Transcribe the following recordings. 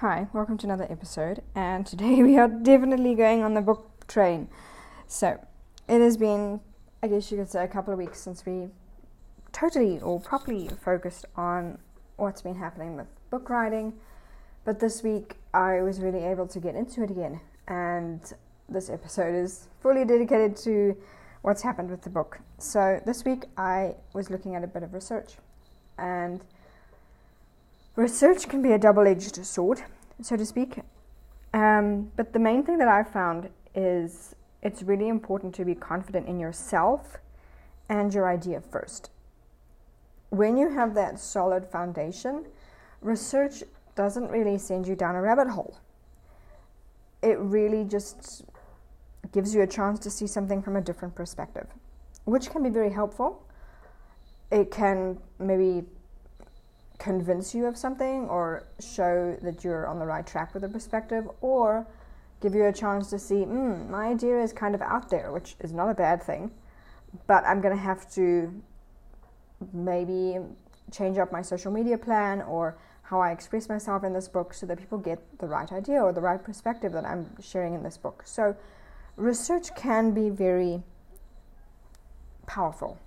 Hi, welcome to another episode, and today we are definitely going on the book train. So, it has been, I guess you could say, a couple of weeks since we totally or properly focused on what's been happening with book writing, but this week I was really able to get into it again, and this episode is fully dedicated to what's happened with the book. So, this week I was looking at a bit of research, and research can be a double edged sword, so to speak. Um, but the main thing that I've found is it's really important to be confident in yourself and your idea first. When you have that solid foundation, research doesn't really send you down a rabbit hole. It really just gives you a chance to see something from a different perspective, which can be very helpful. It can maybe convince you of something or show that you're on the right track with a perspective or give you a chance to see, hmm, my idea is kind of out there, which is not a bad thing, but I'm going to have to maybe change up my social media plan or how I express myself in this book so that people get the right idea or the right perspective that I'm sharing in this book. So, research can be very powerful,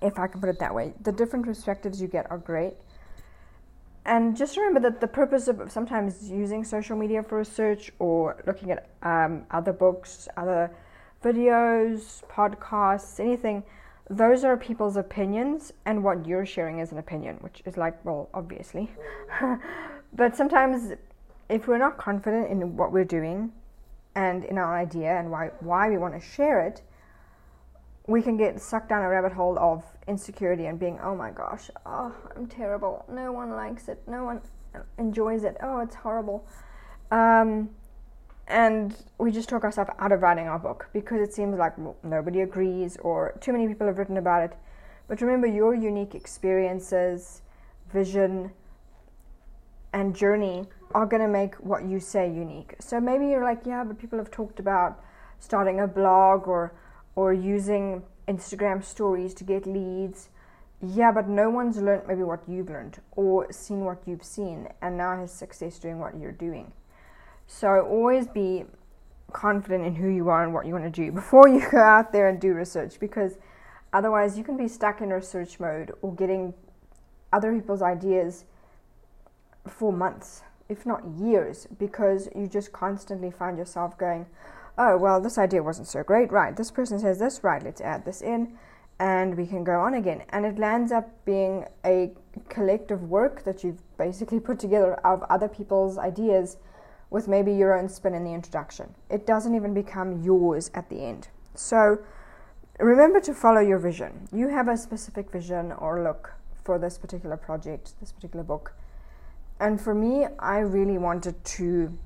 if I can put it that way. The different perspectives you get are great and just remember that the purpose of sometimes using social media for research or looking at um, other books, other videos, podcasts, anything, those are people's opinions, and what you're sharing is an opinion, which is like, well, obviously. but sometimes, if we're not confident in what we're doing and in our idea and why, why we want to share it, we can get sucked down a rabbit hole of insecurity and being, oh my gosh, oh, I'm terrible. No one likes it. No one enjoys it. Oh, it's horrible. Um, and we just talk ourselves out of writing our book because it seems like nobody agrees or too many people have written about it. But remember, your unique experiences, vision, and journey are going to make what you say unique. So maybe you're like, yeah, but people have talked about starting a blog or or using Instagram stories to get leads. Yeah, but no one's learned maybe what you've learned or seen what you've seen and now has success doing what you're doing. So always be confident in who you are and what you want to do before you go out there and do research because otherwise you can be stuck in research mode or getting other people's ideas for months, if not years, because you just constantly find yourself going, oh, well, this idea wasn't so great. Right, this person says this, right, let's add this in, and we can go on again. And it lands up being a collective work that you've basically put together of other people's ideas with maybe your own spin in the introduction. It doesn't even become yours at the end. So remember to follow your vision. You have a specific vision or look for this particular project, this particular book. And for me, I really wanted to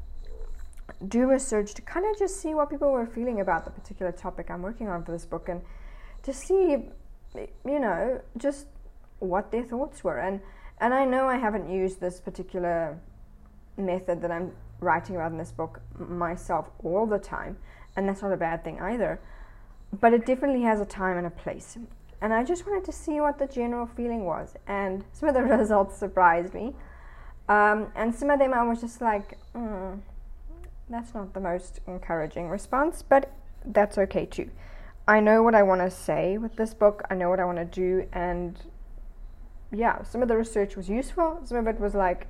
do research to kind of just see what people were feeling about the particular topic I'm working on for this book and to see, you know, just what their thoughts were. And, and I know I haven't used this particular method that I'm writing about in this book myself all the time, and that's not a bad thing either. But it definitely has a time and a place. And I just wanted to see what the general feeling was. And some of the results surprised me. Um, and some of them I was just like, mm, that's not the most encouraging response, but that's okay too. I know what I want to say with this book, I know what I want to do, and yeah, some of the research was useful, some of it was like,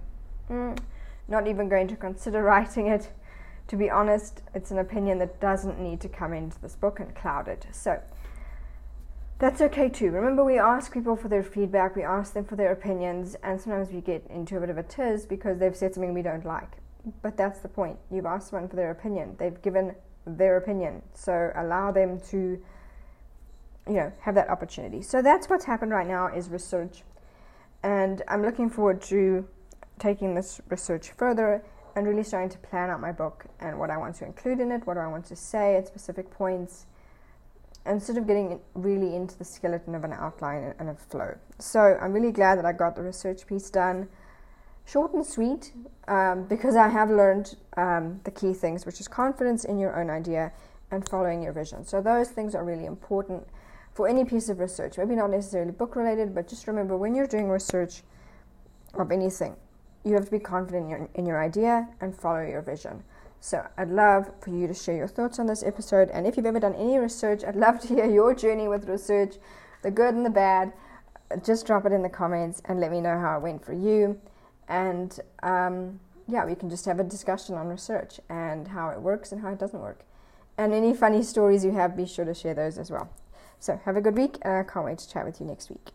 mm, not even going to consider writing it. To be honest, it's an opinion that doesn't need to come into this book and cloud it. So, that's okay too. Remember, we ask people for their feedback, we ask them for their opinions, and sometimes we get into a bit of a tiz because they've said something we don't like. But that's the point. You've asked someone for their opinion. They've given their opinion. So allow them to you know have that opportunity. So that's what's happened right now is research. And I'm looking forward to taking this research further and really starting to plan out my book and what I want to include in it, what do I want to say at specific points, and sort of getting really into the skeleton of an outline and a flow. So I'm really glad that I got the research piece done short and sweet um, because I have learned um, the key things, which is confidence in your own idea and following your vision. So, those things are really important for any piece of research. Maybe not necessarily book related, but just remember when you're doing research of anything, you have to be confident in your, in your idea and follow your vision. So I'd love for you to share your thoughts on this episode. And if you've ever done any research, I'd love to hear your journey with research, the good and the bad. Just drop it in the comments and let me know how it went for you. And um, yeah, we can just have a discussion on research and how it works and how it doesn't work. And any funny stories you have, be sure to share those as well. So have a good week, and I can't wait to chat with you next week.